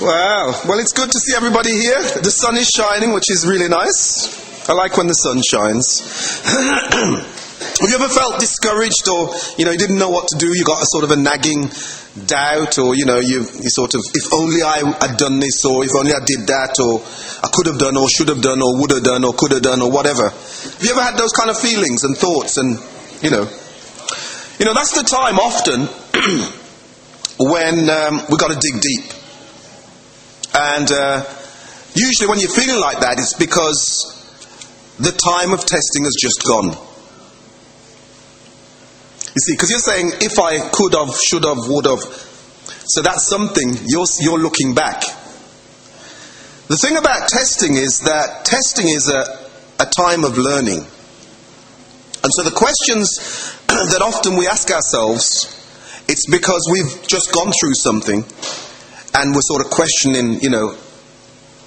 Wow. Well, it's good to see everybody here. The sun is shining, which is really nice. I like when the sun shines. Have you ever felt discouraged or, you know, you didn't know what to do? You got a sort of a nagging doubt or, you know, you, you sort of, if only I had done this or if only I did that or I could have done or should have done or would have done or could have done or whatever. Have you ever had those kind of feelings and thoughts and, you know, you know, that's the time often when um, we've got to dig deep. And uh, usually, when you're feeling like that, it's because the time of testing has just gone. You see, because you're saying, if I could have, should have, would have. So that's something you're, you're looking back. The thing about testing is that testing is a, a time of learning. And so the questions that often we ask ourselves, it's because we've just gone through something and we're sort of questioning, you know,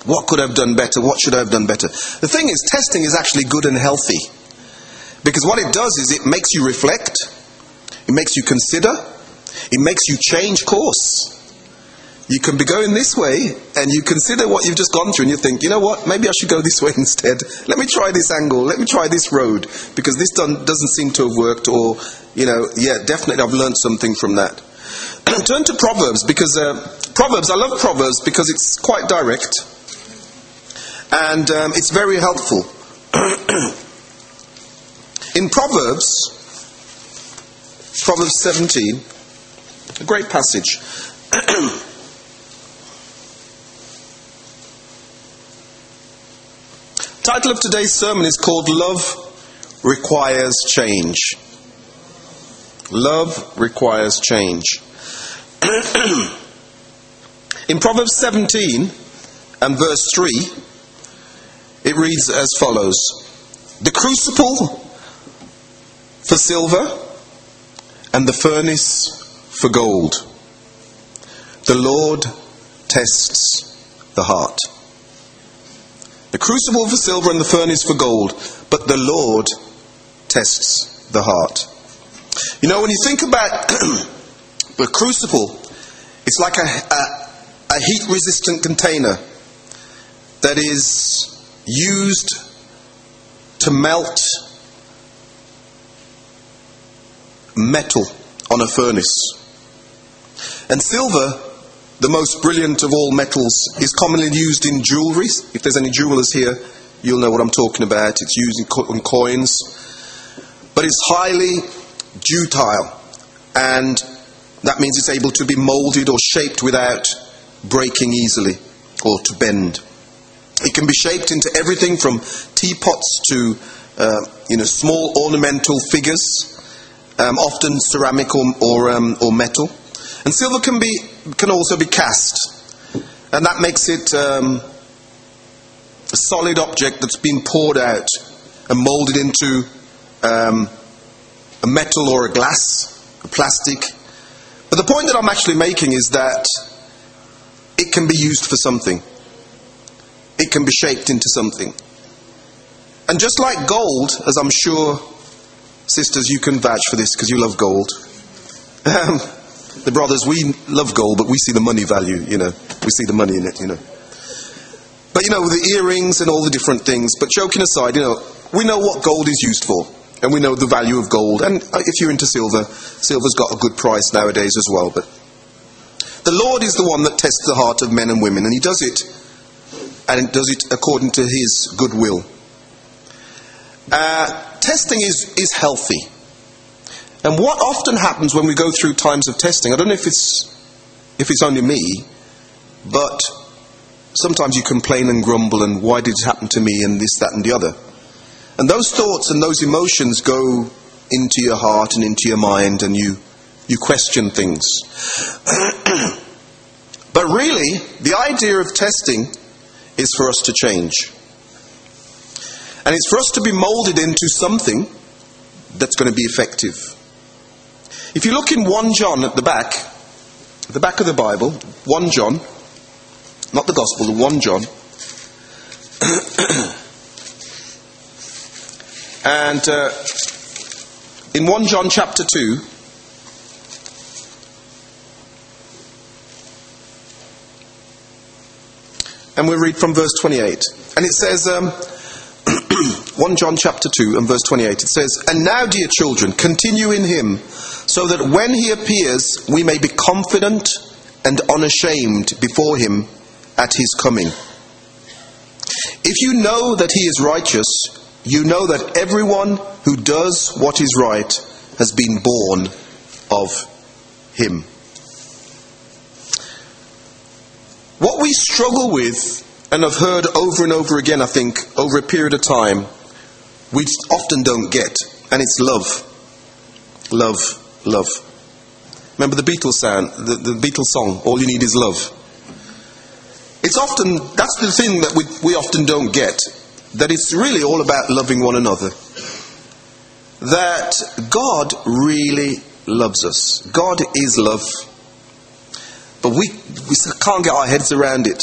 what could I have done better? What should I have done better? The thing is, testing is actually good and healthy. Because what it does is it makes you reflect, it makes you consider, it makes you change course. You can be going this way and you consider what you've just gone through and you think, you know what, maybe I should go this way instead. Let me try this angle, let me try this road because this doesn't seem to have worked or, you know, yeah, definitely I've learned something from that. Turn to Proverbs because uh, Proverbs, I love Proverbs because it's quite direct and um, it's very helpful. In Proverbs, Proverbs 17, a great passage. title of today's sermon is called Love Requires Change. Love requires change. In Proverbs 17 and verse 3, it reads as follows The crucible for silver and the furnace for gold. The Lord tests the heart. The crucible for silver and the furnace for gold, but the Lord tests the heart. You know, when you think about the crucible, it's like a, a heat resistant container that is used to melt metal on a furnace. And silver, the most brilliant of all metals, is commonly used in jewelry. If there's any jewelers here, you'll know what I'm talking about. It's used in, co- in coins. But it's highly ductile, and that means it's able to be molded or shaped without breaking easily or to bend. It can be shaped into everything from teapots to uh, you know small ornamental figures, um, often ceramic or or, um, or, metal. And silver can be can also be cast, and that makes it um, a solid object that's been poured out and molded into um, a metal or a glass, a plastic. But the point that I'm actually making is that it can be used for something it can be shaped into something. And just like gold, as I'm sure, sisters, you can vouch for this because you love gold. Um, the brothers, we love gold, but we see the money value, you know. We see the money in it, you know. But, you know, the earrings and all the different things. But joking aside, you know, we know what gold is used for. And we know the value of gold. And uh, if you're into silver, silver's got a good price nowadays as well. But the Lord is the one that tests the heart of men and women, and He does it and does it according to his good will. Uh, testing is, is healthy. And what often happens when we go through times of testing, I don't know if it's, if it's only me, but sometimes you complain and grumble and why did it happen to me and this, that, and the other. And those thoughts and those emotions go into your heart and into your mind and you, you question things. but really, the idea of testing is for us to change. And it's for us to be molded into something that's going to be effective. If you look in 1 John at the back, at the back of the Bible, 1 John, not the Gospel, the 1 John, and uh, in 1 John chapter 2, and we'll read from verse 28. And it says, um, 1 John chapter 2 and verse 28, it says, And now, dear children, continue in him, so that when he appears, we may be confident and unashamed before him at his coming. If you know that he is righteous, you know that everyone who does what is right has been born of him. What we struggle with, and I've heard over and over again, I think, over a period of time, we often don't get, and it's love. Love, love. Remember the Beatles sound, the, the Beatles song, All You Need Is Love. It's often, that's the thing that we, we often don't get, that it's really all about loving one another. That God really loves us. God is love. But we, we can't get our heads around it.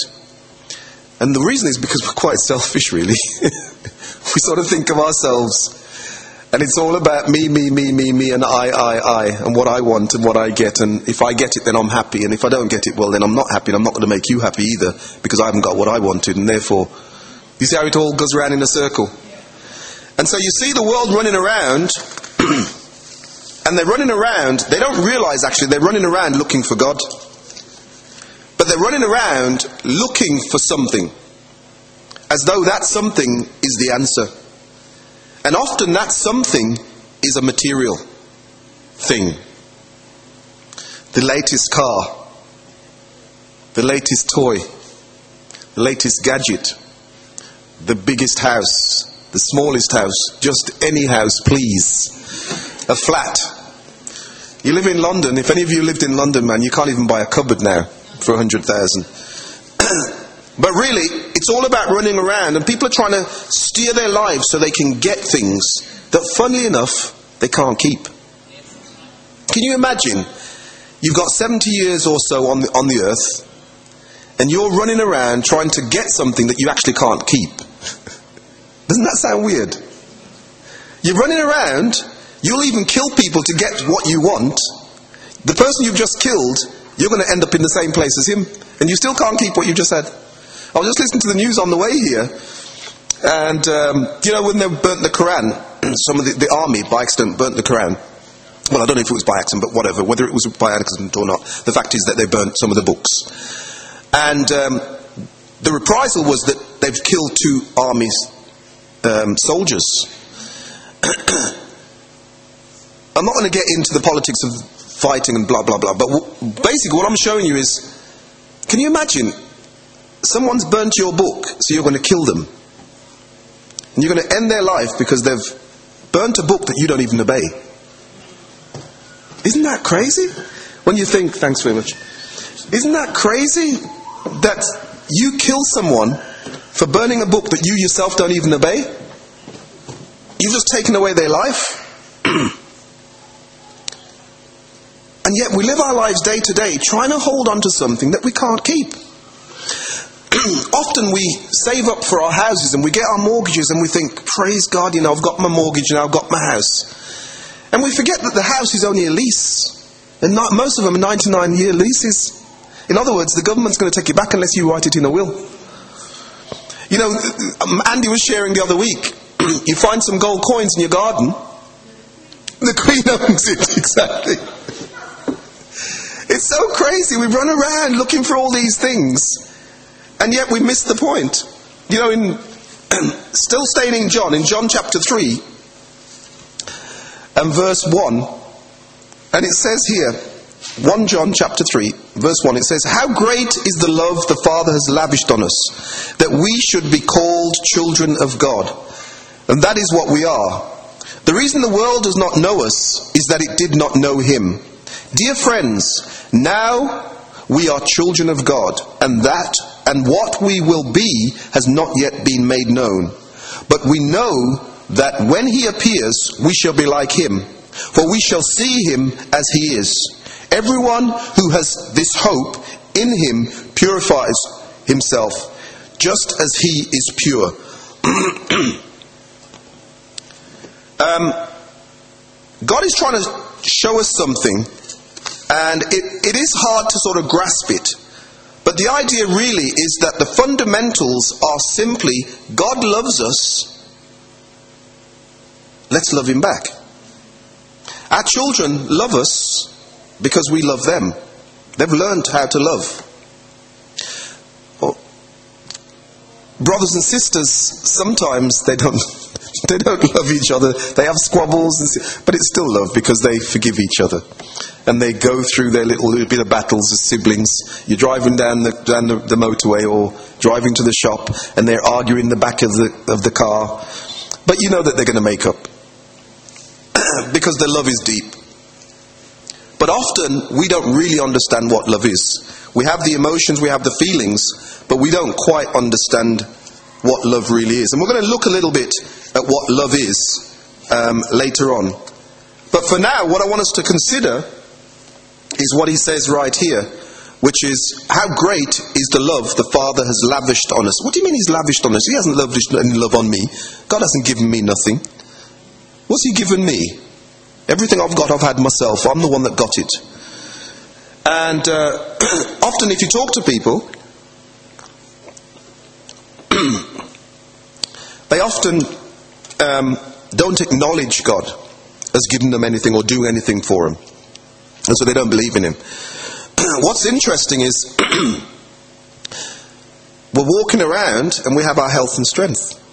And the reason is because we're quite selfish, really. we sort of think of ourselves, and it's all about me, me, me, me, me, and I, I, I, and what I want and what I get. And if I get it, then I'm happy. And if I don't get it, well, then I'm not happy. And I'm not going to make you happy either because I haven't got what I wanted. And therefore, you see how it all goes around in a circle? And so you see the world running around, and they're running around, they don't realize actually they're running around looking for God. They're running around looking for something, as though that something is the answer. And often that something is a material thing. The latest car, the latest toy, the latest gadget, the biggest house, the smallest house, just any house, please. A flat. You live in London. If any of you lived in London, man, you can't even buy a cupboard now for 100,000. but really, it's all about running around, and people are trying to steer their lives so they can get things that, funnily enough, they can't keep. Can you imagine? You've got 70 years or so on the, on the earth, and you're running around trying to get something that you actually can't keep. Doesn't that sound weird? You're running around, you'll even kill people to get what you want. The person you've just killed you're going to end up in the same place as him. And you still can't keep what you just said. I was just listening to the news on the way here. And, um, you know, when they burnt the Quran, some of the, the army by accident burnt the Quran. Well, I don't know if it was by accident, but whatever. Whether it was by accident or not, the fact is that they burnt some of the books. And um, the reprisal was that they've killed two army um, soldiers. I'm not going to get into the politics of fighting and blah, blah, blah. But w- basically, what I'm showing you is can you imagine someone's burnt your book, so you're going to kill them? And you're going to end their life because they've burnt a book that you don't even obey. Isn't that crazy? When you think, thanks very much. Isn't that crazy that you kill someone for burning a book that you yourself don't even obey? You've just taken away their life. And yet we live our lives day to day trying to hold on to something that we can't keep. Often we save up for our houses and we get our mortgages and we think, praise God, you know, I've got my mortgage and I've got my house. And we forget that the house is only a lease. And not, most of them are 99 year leases. In other words, the government's going to take it back unless you write it in a will. You know, Andy was sharing the other week. you find some gold coins in your garden, the Queen owns it, exactly. It's so crazy. We run around looking for all these things, and yet we miss the point. You know, in still staying in John, in John chapter 3 and verse 1, and it says here, 1 John chapter 3, verse 1, it says, How great is the love the Father has lavished on us, that we should be called children of God. And that is what we are. The reason the world does not know us is that it did not know Him. Dear friends, now we are children of God, and that and what we will be has not yet been made known. But we know that when he appears, we shall be like him, for we shall see him as he is. Everyone who has this hope in him purifies himself, just as he is pure. um, God is trying to show us something and it, it is hard to sort of grasp it. But the idea really is that the fundamentals are simply God loves us, let's love Him back. Our children love us because we love them. They've learned how to love. brothers and sisters, sometimes they don't, they don't love each other. They have squabbles, but it's still love because they forgive each other. And they go through their little, little bit of battles as siblings. You're driving down the, down the, the motorway or driving to the shop and they're arguing in the back of the, of the car. But you know that they're going to make up because the love is deep. But often we don't really understand what love is. We have the emotions, we have the feelings, but we don't quite understand what love really is. And we're going to look a little bit at what love is um, later on. But for now, what I want us to consider is what he says right here, which is how great is the love the Father has lavished on us. What do you mean he's lavished on us? He hasn't lavished any love on me. God hasn't given me nothing. What's he given me? Everything I've got, I've had myself. I'm the one that got it. And uh, often, if you talk to people, they often um, don't acknowledge God as giving them anything or doing anything for them. And so they don't believe in Him. What's interesting is we're walking around and we have our health and strength.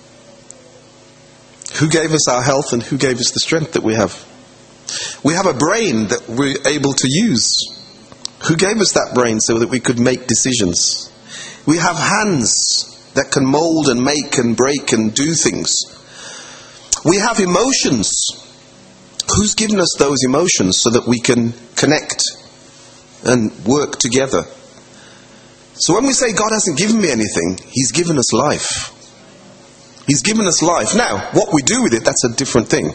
Who gave us our health and who gave us the strength that we have? We have a brain that we're able to use. Who gave us that brain so that we could make decisions? We have hands that can mold and make and break and do things. We have emotions. Who's given us those emotions so that we can connect and work together? So when we say God hasn't given me anything, He's given us life. He's given us life. Now, what we do with it, that's a different thing.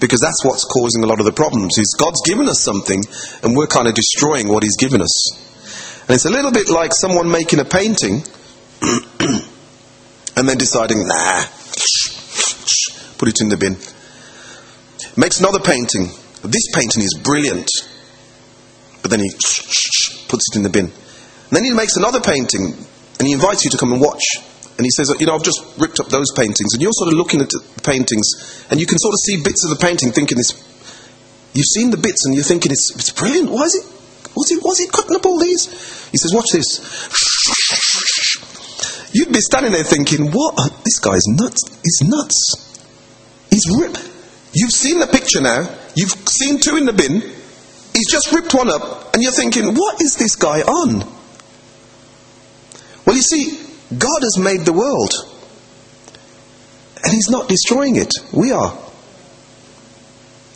Because that's what's causing a lot of the problems. Is God's given us something and we're kind of destroying what He's given us. And it's a little bit like someone making a painting and then deciding, nah, put it in the bin. Makes another painting. This painting is brilliant. But then he puts it in the bin. And then he makes another painting and he invites you to come and watch. And he says, you know, I've just ripped up those paintings. And you're sort of looking at the paintings, and you can sort of see bits of the painting, thinking this. You've seen the bits, and you're thinking it's, it's brilliant. Why is it? Was he, was he cutting up all these? He says, watch this. You'd be standing there thinking, what? This guy's nuts. He's nuts. He's ripped. You've seen the picture now. You've seen two in the bin. He's just ripped one up, and you're thinking, what is this guy on? Well, you see, God has made the world. And He's not destroying it. We are.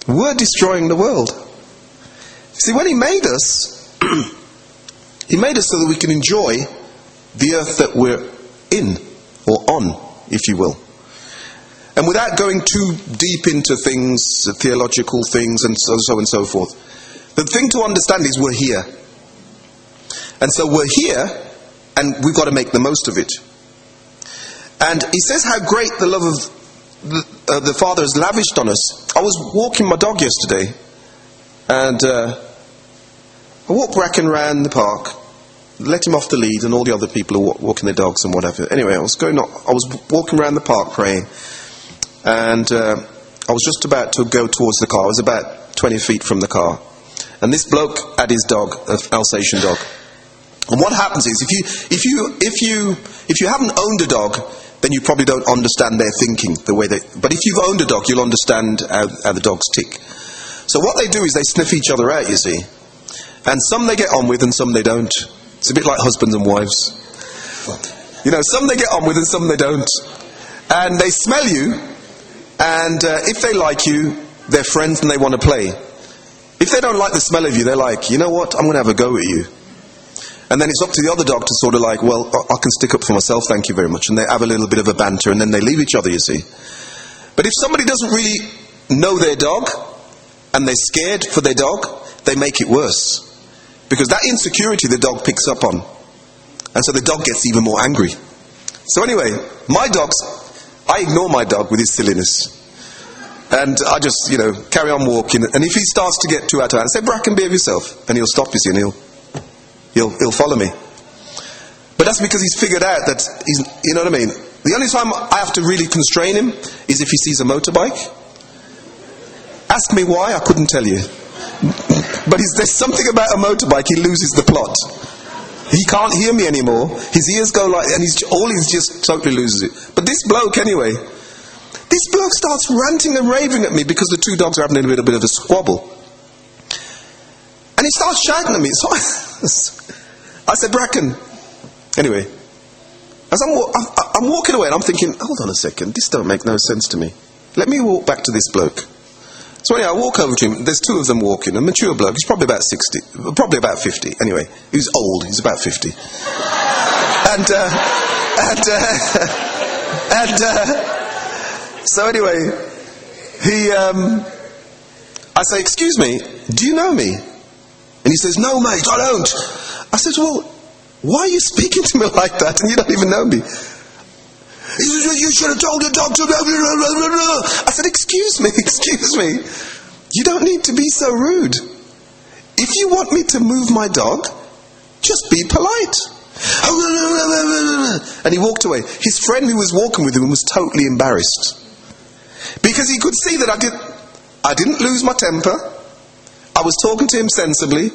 We're destroying the world. See, when He made us, He made us so that we can enjoy the earth that we're in, or on, if you will. And without going too deep into things, theological things, and so, so and so forth, the thing to understand is we're here. And so we're here and we've got to make the most of it. And he says how great the love of the, uh, the Father has lavished on us. I was walking my dog yesterday, and uh, I walked Bracken around the park, let him off the lead, and all the other people are walking their dogs and whatever. Anyway, I was going. On, I was walking around the park praying, and uh, I was just about to go towards the car. I was about 20 feet from the car, and this bloke had his dog, an Alsatian dog. And what happens is, if you, if you, if you, if you haven't owned a dog, then you probably don't understand their thinking the way they. But if you've owned a dog, you'll understand how, how the dogs tick. So what they do is they sniff each other out. You see, and some they get on with, and some they don't. It's a bit like husbands and wives. You know, some they get on with, and some they don't. And they smell you, and uh, if they like you, they're friends and they want to play. If they don't like the smell of you, they're like, you know what, I'm going to have a go at you. And then it's up to the other dog to sort of like, well, I can stick up for myself, thank you very much. And they have a little bit of a banter and then they leave each other, you see. But if somebody doesn't really know their dog and they're scared for their dog, they make it worse. Because that insecurity the dog picks up on. And so the dog gets even more angry. So anyway, my dogs, I ignore my dog with his silliness. And I just, you know, carry on walking. And if he starts to get too out of hand, I say, Bracken, behave yourself. And he'll stop, you see, and he'll He'll, he'll follow me. But that's because he's figured out that he's, you know what I mean? The only time I have to really constrain him is if he sees a motorbike. Ask me why, I couldn't tell you. But there's something about a motorbike, he loses the plot. He can't hear me anymore. His ears go like, and he's all he's just totally loses it. But this bloke, anyway, this bloke starts ranting and raving at me because the two dogs are having a little bit of a squabble. And he starts shouting at me. So I, I said, Bracken. Anyway, as I'm, I'm walking away and I'm thinking, hold on a second, this don't make no sense to me. Let me walk back to this bloke. So anyway, I walk over to him. There's two of them walking. A mature bloke. He's probably about 60, probably about 50. Anyway, he's old. He's about 50. and, uh, and, uh, and, uh, so anyway, he, um, I say, excuse me, do you know me? And he says, no mate, I don't. I said, well, why are you speaking to me like that and you don't even know me? You should have told the doctor. I said, Excuse me, excuse me. You don't need to be so rude. If you want me to move my dog, just be polite. Oh, and he walked away. His friend who was walking with him was totally embarrassed. Because he could see that I, did, I didn't lose my temper. I was talking to him sensibly.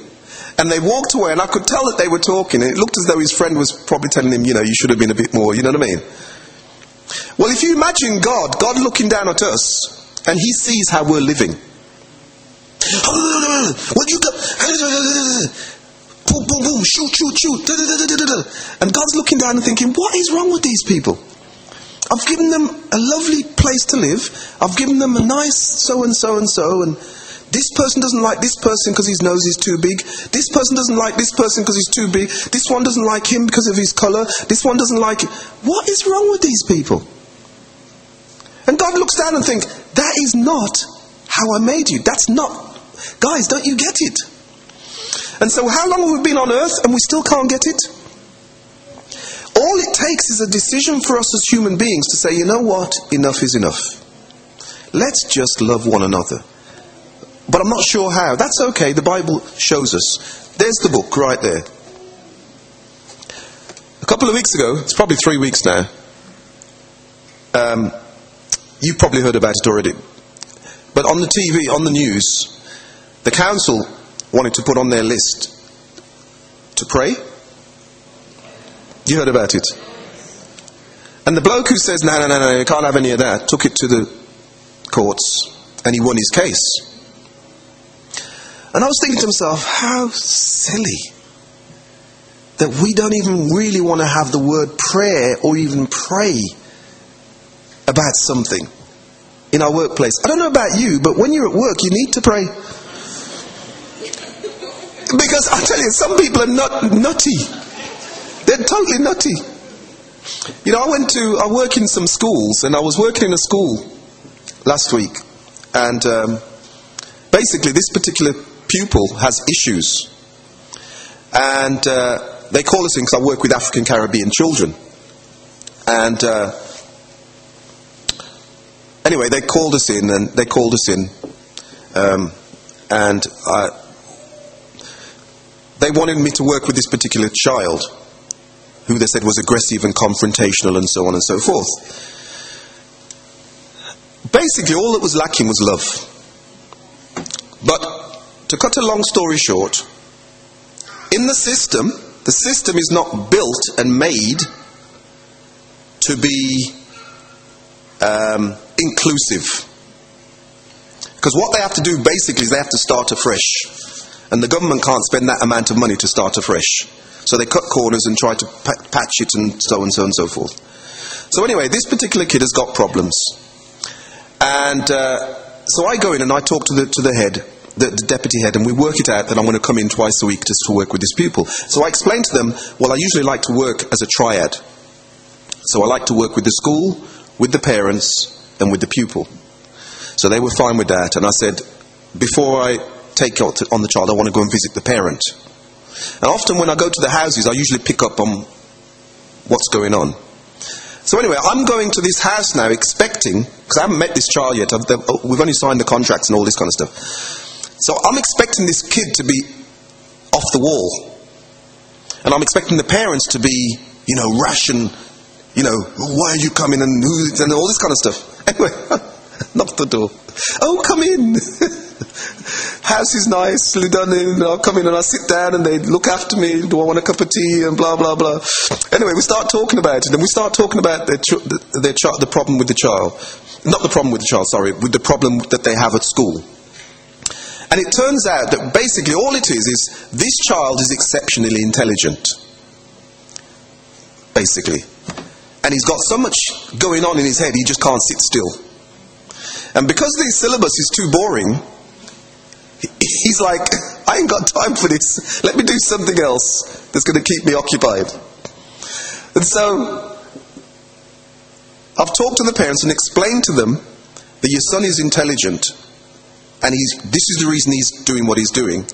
And they walked away, and I could tell that they were talking. And it looked as though his friend was probably telling him, you know, you should have been a bit more, you know what I mean? Well, if you imagine God, God looking down at us, and He sees how we're living. What you? Boom, boom, boom, shoot, shoot, shoot. And God's looking down and thinking, what is wrong with these people? I've given them a lovely place to live. I've given them a nice so and so and so, and this person doesn't like this person because his nose is too big. This person doesn't like this person because he's too big. This one doesn't like him because of his color. This one doesn't like it. What is wrong with these people? And God looks down and thinks, that is not how I made you. That's not. Guys, don't you get it? And so, how long have we been on earth and we still can't get it? All it takes is a decision for us as human beings to say, you know what? Enough is enough. Let's just love one another. But I'm not sure how. That's okay, the Bible shows us. There's the book right there. A couple of weeks ago, it's probably three weeks now, um, you've probably heard about it already. But on the TV, on the news, the council wanted to put on their list to pray. You heard about it. And the bloke who says, no, no, no, no, you can't have any of that, took it to the courts and he won his case. And I was thinking to myself, how silly that we don't even really want to have the word prayer or even pray about something in our workplace. I don't know about you, but when you're at work, you need to pray. Because I tell you, some people are not nutty. They're totally nutty. You know, I went to, I work in some schools, and I was working in a school last week, and um, basically, this particular pupil has issues. And uh, they call us in because I work with African Caribbean children. And uh, anyway, they called us in, and they called us in, um, and I, they wanted me to work with this particular child, who they said was aggressive and confrontational, and so on and so forth. Basically, all that was lacking was love. But to cut a long story short, in the system, the system is not built and made to be um, inclusive. Because what they have to do basically is they have to start afresh. And the government can't spend that amount of money to start afresh. So they cut corners and try to patch it and so and so and so forth. So, anyway, this particular kid has got problems. And uh, so I go in and I talk to the, to the head the, the, deputy head, and we work it out that I'm going to come in twice a week just to work with this pupil. So I explained to them, well, I usually like to work as a triad. So I like to work with the school, with the parents, and with the pupil. So they were fine with that, and I said, before I take on the child, I want to go and visit the parent. And often when I go to the houses, I usually pick up on what's going on. So anyway, I'm going to this house now expecting, because I haven't met this child yet, oh, we've only signed the contracts and all this kind of stuff. So I'm expecting this kid to be off the wall. And I'm expecting the parents to be you know, ration, you know, why are you coming and who, and all this kind of stuff. Anyway, knock the door. Oh, come in. House is nice, done in. I'll come in and I'll sit down and they look after me. Do I want a cup of tea and blah blah blah. Anyway, we start talking about it and we start talking about their, ch- their ch- the problem with the child, not the problem with the child, sorry, with the problem that they have at school. And it turns out that basically all it is is this child is exceptionally intelligent. Basically. And he's got so much going on in his head, he just can't sit still. And because the syllabus is too boring, he's like, I ain't got time for this. Let me do something else that's going to keep me occupied. And so, I've talked to the parents and explained to them that your son is intelligent and he's, this is the reason he's doing what he's doing.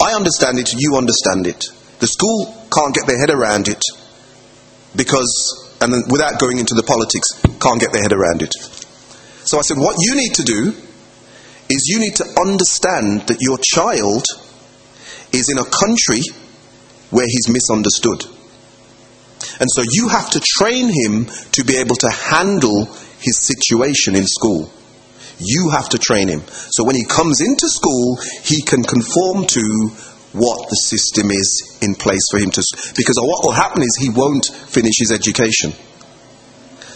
I understand it, you understand it. The school can't get their head around it because, and without going into the politics, can't get their head around it. So I said, what you need to do is you need to understand that your child is in a country where he's misunderstood. And so you have to train him to be able to handle his situation in school. You have to train him. So when he comes into school, he can conform to what the system is in place for him to. Because what will happen is he won't finish his education.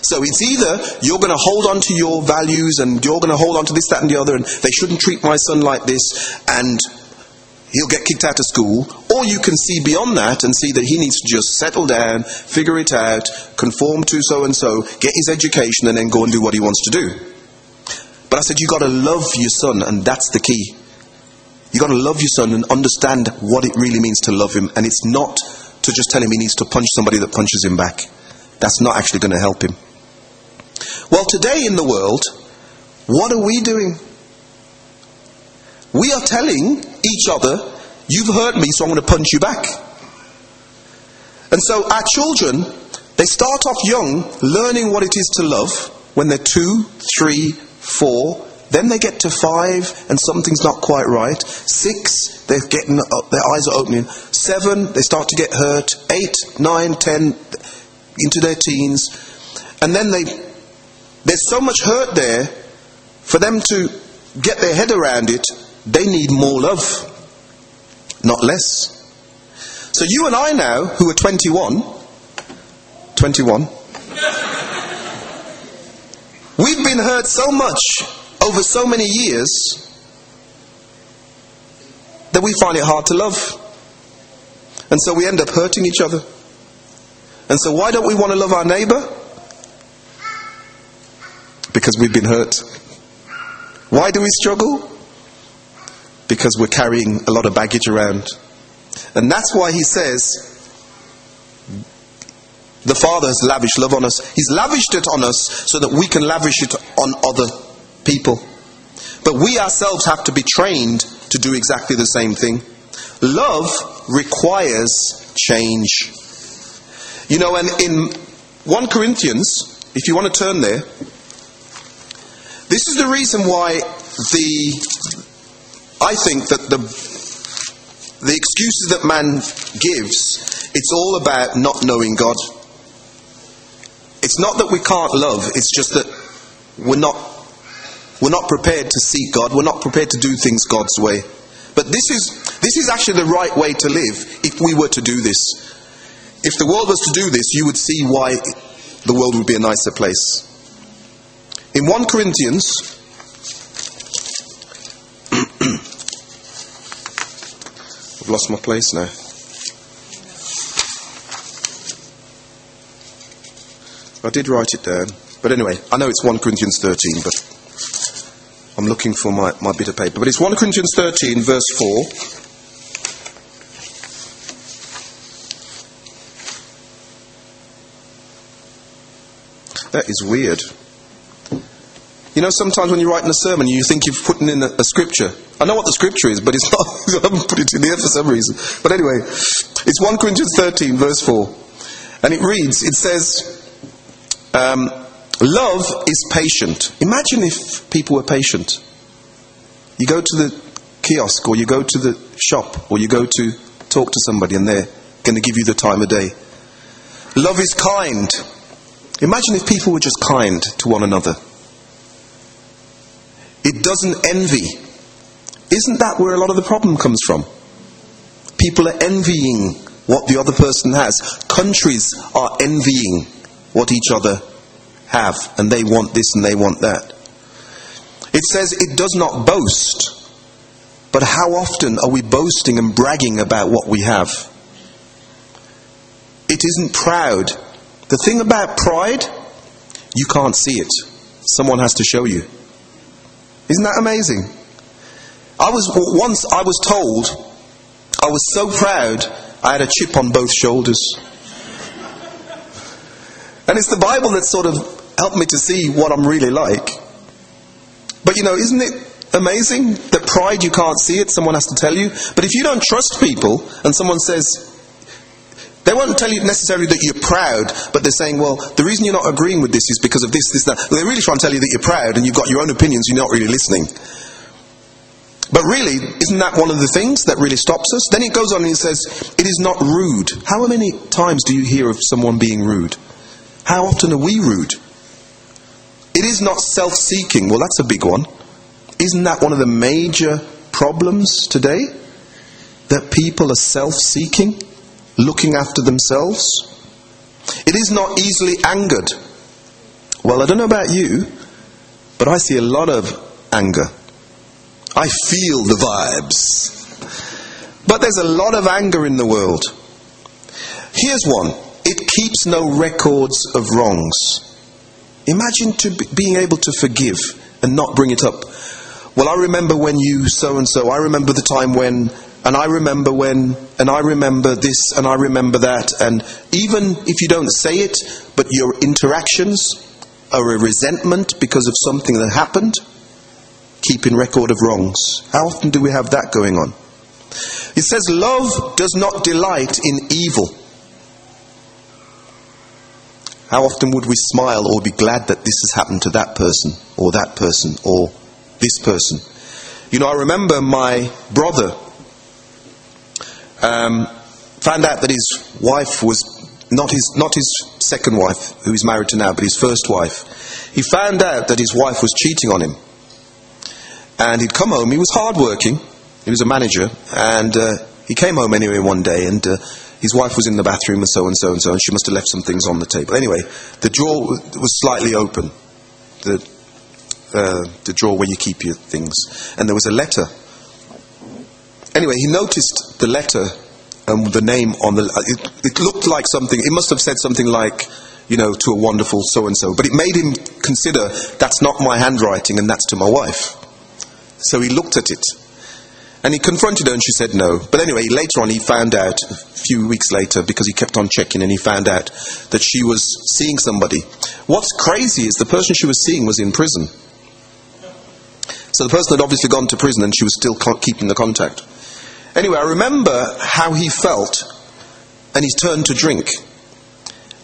So it's either you're going to hold on to your values and you're going to hold on to this, that, and the other, and they shouldn't treat my son like this, and he'll get kicked out of school, or you can see beyond that and see that he needs to just settle down, figure it out, conform to so and so, get his education, and then go and do what he wants to do. But I said, you've got to love your son, and that's the key. You've got to love your son and understand what it really means to love him. And it's not to just tell him he needs to punch somebody that punches him back. That's not actually going to help him. Well, today in the world, what are we doing? We are telling each other, You've hurt me, so I'm going to punch you back. And so our children, they start off young learning what it is to love when they're two, three, four, then they get to five and something's not quite right. Six, they're getting, their eyes are opening. Seven, they start to get hurt. Eight, nine, ten, into their teens. And then they, there's so much hurt there, for them to get their head around it, they need more love, not less. So you and I now, who are 21, 21, We've been hurt so much over so many years that we find it hard to love. And so we end up hurting each other. And so why don't we want to love our neighbor? Because we've been hurt. Why do we struggle? Because we're carrying a lot of baggage around. And that's why he says, the Father has lavished love on us. He's lavished it on us so that we can lavish it on other people. But we ourselves have to be trained to do exactly the same thing. Love requires change. You know, and in 1 Corinthians, if you want to turn there, this is the reason why the I think that the the excuses that man gives, it's all about not knowing God. It's not that we can't love, it's just that we're not, we're not prepared to seek God, we're not prepared to do things God's way. But this is, this is actually the right way to live if we were to do this. If the world was to do this, you would see why the world would be a nicer place. In 1 Corinthians, I've lost my place now. I did write it down. But anyway, I know it's 1 Corinthians 13, but I'm looking for my, my bit of paper. But it's 1 Corinthians 13, verse 4. That is weird. You know, sometimes when you're writing a sermon, you think you've put in a, a scripture. I know what the scripture is, but it's not. I haven't put it in there for some reason. But anyway, it's 1 Corinthians 13, verse 4. And it reads, it says, um, love is patient. Imagine if people were patient. You go to the kiosk or you go to the shop or you go to talk to somebody and they're going to give you the time of day. Love is kind. Imagine if people were just kind to one another. It doesn't envy. Isn't that where a lot of the problem comes from? People are envying what the other person has. Countries are envying what each other have, and they want this and they want that. It says it does not boast, but how often are we boasting and bragging about what we have? It isn't proud. The thing about pride, you can't see it. Someone has to show you. Isn't that amazing? I was once I was told I was so proud I had a chip on both shoulders. And it's the Bible that sort of helped me to see what I'm really like. But you know, isn't it amazing that pride you can't see it, someone has to tell you? But if you don't trust people and someone says, they won't tell you necessarily that you're proud, but they're saying, well, the reason you're not agreeing with this is because of this, this, that. Well, they're really trying to tell you that you're proud and you've got your own opinions, you're not really listening. But really, isn't that one of the things that really stops us? Then it goes on and it says, it is not rude. How many times do you hear of someone being rude? How often are we rude? It is not self seeking. Well, that's a big one. Isn't that one of the major problems today? That people are self seeking, looking after themselves. It is not easily angered. Well, I don't know about you, but I see a lot of anger. I feel the vibes. But there's a lot of anger in the world. Here's one it keeps no records of wrongs. Imagine to be, being able to forgive and not bring it up. Well, I remember when you so and so. I remember the time when, and I remember when, and I remember this, and I remember that. And even if you don't say it, but your interactions are a resentment because of something that happened, keeping record of wrongs. How often do we have that going on? It says, Love does not delight in evil. How often would we smile or be glad that this has happened to that person, or that person, or this person? You know, I remember my brother um, found out that his wife was not his, not his second wife, who he's married to now, but his first wife. He found out that his wife was cheating on him. And he'd come home. He was hardworking. He was a manager. And uh, he came home anyway one day, and uh, his wife was in the bathroom, and so and so and so, and she must have left some things on the table. Anyway, the drawer was slightly open. The, uh, the drawer where you keep your things. And there was a letter. Anyway, he noticed the letter and the name on the. It, it looked like something. It must have said something like you know, to a wonderful so and so. But it made him consider that's not my handwriting and that's to my wife. So he looked at it. And he confronted her and she said no. But anyway, later on he found out, a few weeks later, because he kept on checking, and he found out that she was seeing somebody. What's crazy is the person she was seeing was in prison. So the person had obviously gone to prison and she was still keeping the contact. Anyway, I remember how he felt, and he turned to drink.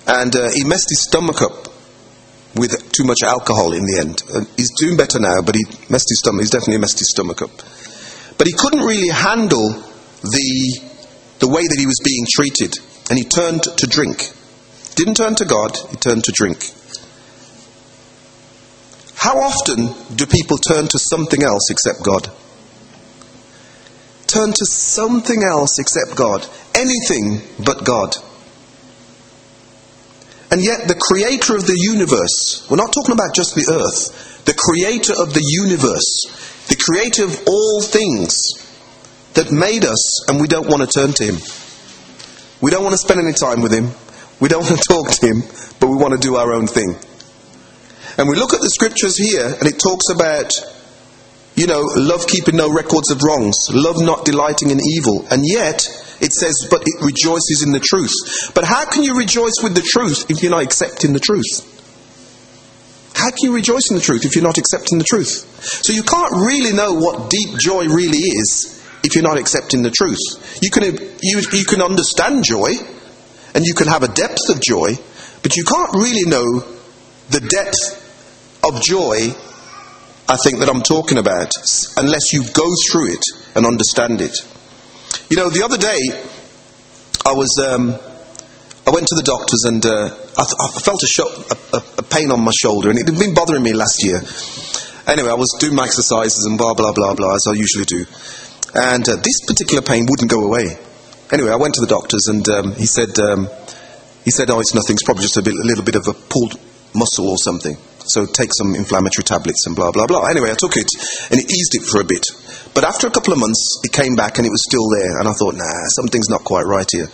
And uh, he messed his stomach up with too much alcohol in the end. Uh, he's doing better now, but he messed his stomach. He's definitely messed his stomach up. But he couldn't really handle the the way that he was being treated, and he turned to drink. Didn't turn to God. He turned to drink. How often do people turn to something else except God? Turn to something else except God. Anything but God. And yet, the creator of the universe, we're not talking about just the earth, the creator of the universe, the creator of all things that made us, and we don't want to turn to him. We don't want to spend any time with him. We don't want to talk to him, but we want to do our own thing. And we look at the scriptures here, and it talks about, you know, love keeping no records of wrongs, love not delighting in evil, and yet it says, but it rejoices in the truth. But how can you rejoice with the truth if you're not accepting the truth? How can you rejoice in the truth if you're not accepting the truth? So you can't really know what deep joy really is if you're not accepting the truth. You can, you, you can understand joy and you can have a depth of joy, but you can't really know the depth of joy, I think, that I'm talking about unless you go through it and understand it. You know, the other day, I was, um, I went to the doctors and uh, I, th- I, felt a, sho- a, a, pain on my shoulder, and it had been bothering me last year. Anyway, I was doing my exercises and blah blah blah blah as I usually do, and uh, this particular pain wouldn't go away. Anyway, I went to the doctors, and um, he said um, he said, "Oh, it's nothing. It's probably just a, bit, a little bit of a pulled muscle or something." So take some inflammatory tablets and blah, blah, blah. Anyway, I took it and it eased it for a bit. But after a couple of months, it came back and it was still there. And I thought, nah, something's not quite right here.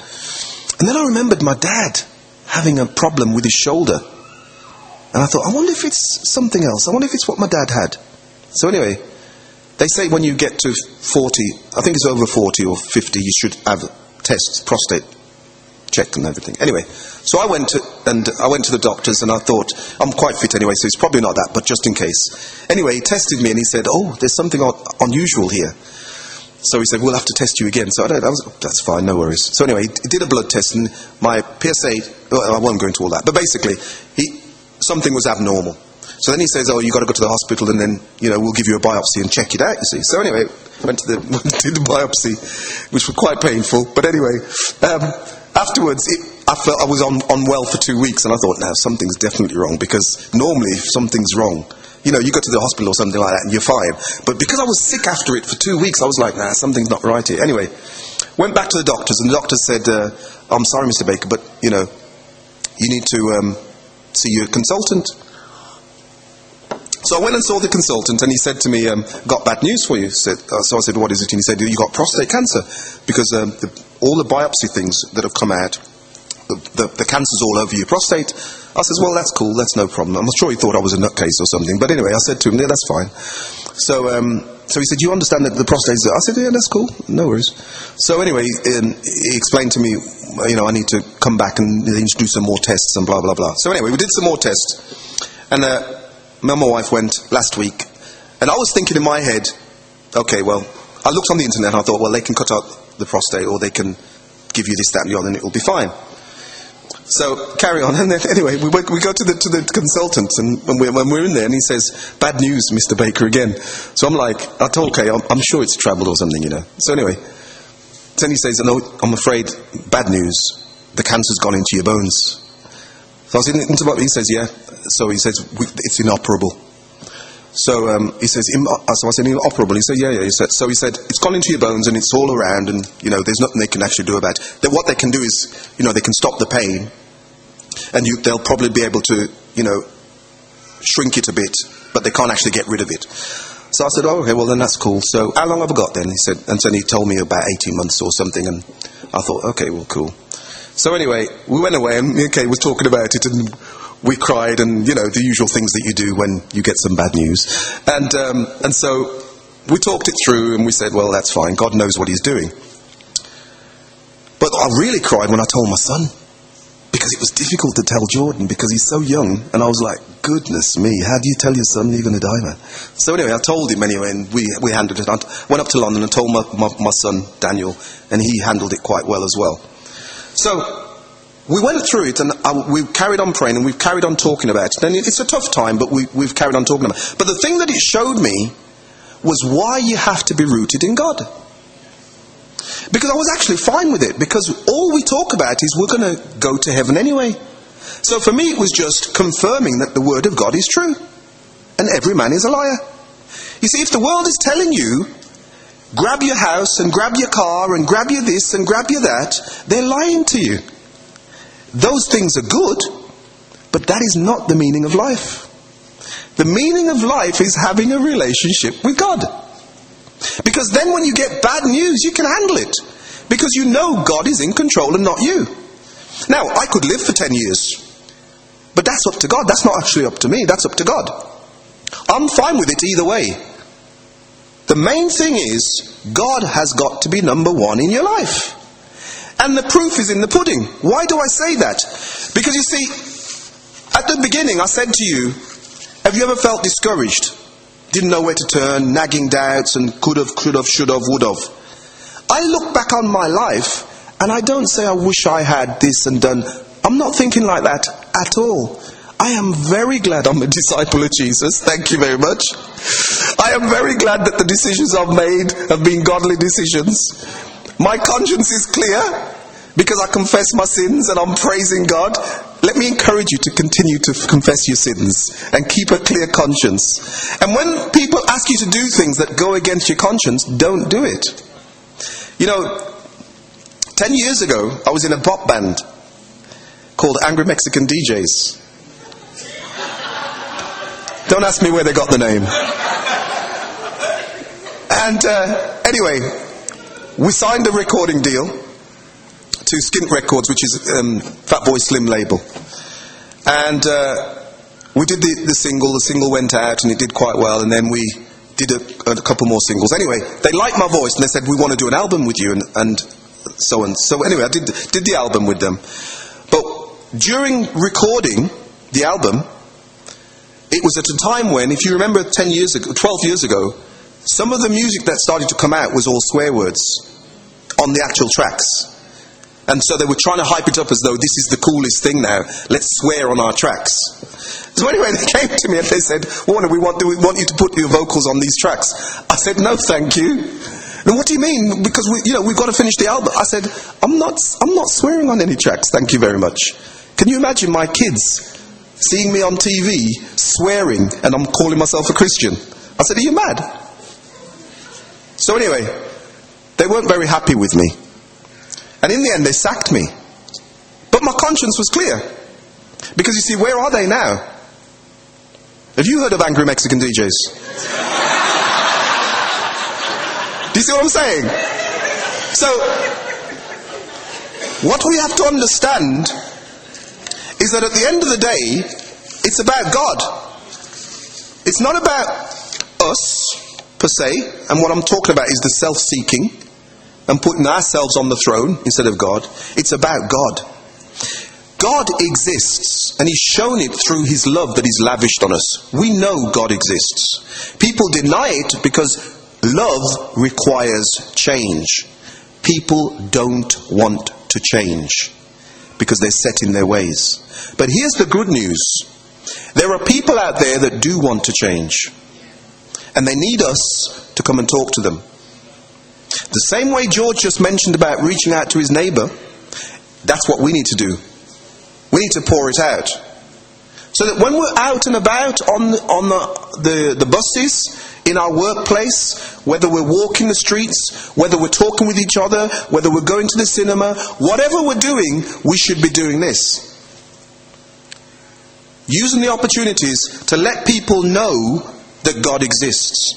And then I remembered my dad having a problem with his shoulder. And I thought, I wonder if it's something else. I wonder if it's what my dad had. So anyway, they say when you get to 40, I think it's over 40 or 50, you should have tests, prostate checked and everything. Anyway, so I went to, and I went to the doctors and I thought, I'm quite fit anyway, so it's probably not that, but just in case. Anyway, he tested me and he said, oh, there's something unusual here. So he said, we'll have to test you again. So I, I was, that's fine, no worries. So anyway, he did a blood test and my PSA, well, I won't go into all that, but basically, he, something was abnormal. So then he says, oh, you've got to go to the hospital and then, you know, we'll give you a biopsy and check it out, you see. So anyway, went to the, did the biopsy, which was quite painful. But anyway, um, afterwards, it, I felt I was on, unwell for two weeks, and I thought, now something's definitely wrong because normally, if something's wrong, you know, you go to the hospital or something like that and you're fine. But because I was sick after it for two weeks, I was like, nah, something's not right here. Anyway, went back to the doctors, and the doctor said, uh, I'm sorry, Mr. Baker, but, you know, you need to um, see your consultant. So I went and saw the consultant, and he said to me, um, "Got bad news for you." Uh, so I said, "What is it?" And he said, "You got prostate cancer because um, the, all the biopsy things that have come out, the, the, the, cancer's all over your prostate." I said, "Well, that's cool. That's no problem." I'm sure he thought I was a nutcase or something, but anyway, I said to him, "Yeah, that's fine." So, um, so he said, "You understand that the prostate?" Is... I said, "Yeah, that's cool. No worries." So anyway, um, he explained to me, you know, I need to come back and do some more tests and blah blah blah. So anyway, we did some more tests, and. Uh, my wife went last week, and I was thinking in my head, okay, well, I looked on the internet and I thought, well, they can cut out the prostate or they can give you this, that, and the other, and it'll be fine. So carry on. And then anyway, we, we go to the to the consultant, and when we're, when we're in there, and he says, "Bad news, Mr. Baker again." So I'm like, "I told Kay, I'm, I'm sure it's travelled or something, you know." So anyway, then he says, "No, I'm afraid, bad news. The cancer's gone into your bones." So I in, into he says, yeah. So he says, it's inoperable. So um, he says, uh, so I said, inoperable. He said, yeah, yeah. He said, so he said, it's gone into your bones and it's all around, and you know, there's nothing they can actually do about it. That what they can do is, you know, they can stop the pain, and you, they'll probably be able to, you know, shrink it a bit, but they can't actually get rid of it. So I said, oh, okay, well then that's cool. So how long have I got then? He said, and then he told me about 18 months or something, and I thought, okay, well, cool. So anyway, we went away and okay, was talking about it and we cried and you know the usual things that you do when you get some bad news. And um, and so we talked it through and we said, well, that's fine. God knows what He's doing. But I really cried when I told my son because it was difficult to tell Jordan because he's so young, and I was like, goodness me, how do you tell your son you're going to die, man? So anyway, I told him anyway, and we we handled it. I went up to London and told my, my, my son Daniel, and he handled it quite well as well. So we went through it and uh, we've carried on praying and we've carried on talking about it. And it's a tough time, but we, we've carried on talking about it. But the thing that it showed me was why you have to be rooted in God. Because I was actually fine with it, because all we talk about is we're going to go to heaven anyway. So for me, it was just confirming that the Word of God is true. And every man is a liar. You see, if the world is telling you grab your house and grab your car and grab you this and grab you that, they're lying to you. Those things are good, but that is not the meaning of life. The meaning of life is having a relationship with God. Because then when you get bad news, you can handle it. Because you know God is in control and not you. Now, I could live for 10 years, but that's up to God. That's not actually up to me, that's up to God. I'm fine with it either way. The main thing is, God has got to be number one in your life. And the proof is in the pudding. Why do I say that? Because you see, at the beginning I said to you, have you ever felt discouraged? Didn't know where to turn, nagging doubts, and could have, could have, should have, would have. I look back on my life and I don't say I wish I had this and done. I'm not thinking like that at all. I am very glad I'm a disciple of Jesus. Thank you very much. I am very glad that the decisions I've made have been godly decisions. My conscience is clear because I confess my sins and I'm praising God, let me encourage you to continue to confess your sins and keep a clear conscience. And when people ask you to do things that go against your conscience, don't do it. You know, 10 years ago, I was in a pop band called Angry Mexican DJs. Don't ask me where they got the name. And uh, anyway, we signed a recording deal to Skint Records, which is um, Fatboy Slim label. And uh, we did the, the single, the single went out and it did quite well, and then we did a, a couple more singles. Anyway, they liked my voice and they said, We want to do an album with you, and, and so on. So, anyway, I did, did the album with them. But during recording the album, it was at a time when, if you remember 10 years ago, 12 years ago, some of the music that started to come out was all swear words on the actual tracks. And so they were trying to hype it up as though this is the coolest thing now. Let's swear on our tracks. So anyway, they came to me and they said, Warner, we want, we want you to put your vocals on these tracks. I said, no, thank you. And what do you mean? Because we, you know, we've got to finish the album. I said, I'm not, I'm not swearing on any tracks. Thank you very much. Can you imagine my kids seeing me on TV swearing and I'm calling myself a Christian? I said, are you mad? So anyway, they weren't very happy with me. And in the end, they sacked me. But my conscience was clear. Because you see, where are they now? Have you heard of angry Mexican DJs? Do you see what I'm saying? So, what we have to understand is that at the end of the day, it's about God. It's not about us, per se, and what I'm talking about is the self seeking and putting ourselves on the throne instead of God. It's about God. God exists, and He's shown it through His love that He's lavished on us. We know God exists. People deny it because love requires change. People don't want to change because they're set in their ways. But here's the good news there are people out there that do want to change, and they need us to come and talk to them. The same way George just mentioned about reaching out to his neighbor, that's what we need to do. We need to pour it out. So that when we're out and about on, on the, the, the buses, in our workplace, whether we're walking the streets, whether we're talking with each other, whether we're going to the cinema, whatever we're doing, we should be doing this. Using the opportunities to let people know that God exists.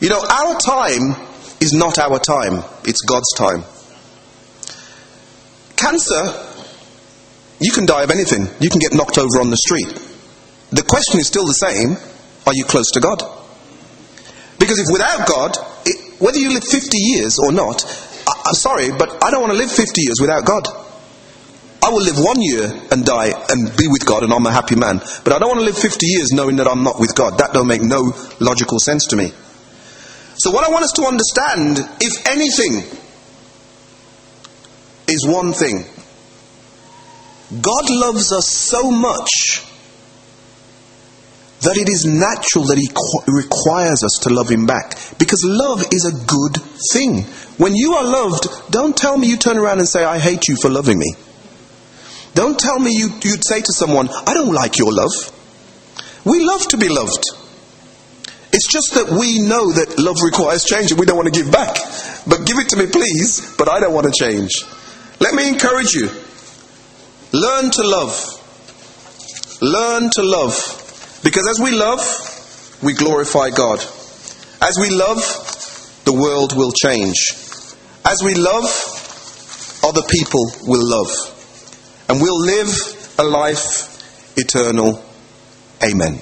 You know, our time is not our time, it's God's time. Cancer, you can die of anything. You can get knocked over on the street. The question is still the same are you close to God? Because if without God, it, whether you live 50 years or not, I, I'm sorry, but I don't want to live 50 years without God. I will live one year and die and be with God and I'm a happy man. But I don't want to live 50 years knowing that I'm not with God. That don't make no logical sense to me. So what I want us to understand, if anything, is one thing. God loves us so much that it is natural that He qu- requires us to love Him back. Because love is a good thing. When you are loved, don't tell me you turn around and say, I hate you for loving me. Don't tell me you, you'd say to someone, I don't like your love. We love to be loved. It's just that we know that love requires change and we don't want to give back. But give it to me, please, but I don't want to change. Let me encourage you. Learn to love. Learn to love. Because as we love, we glorify God. As we love, the world will change. As we love, other people will love. And we'll live a life eternal. Amen.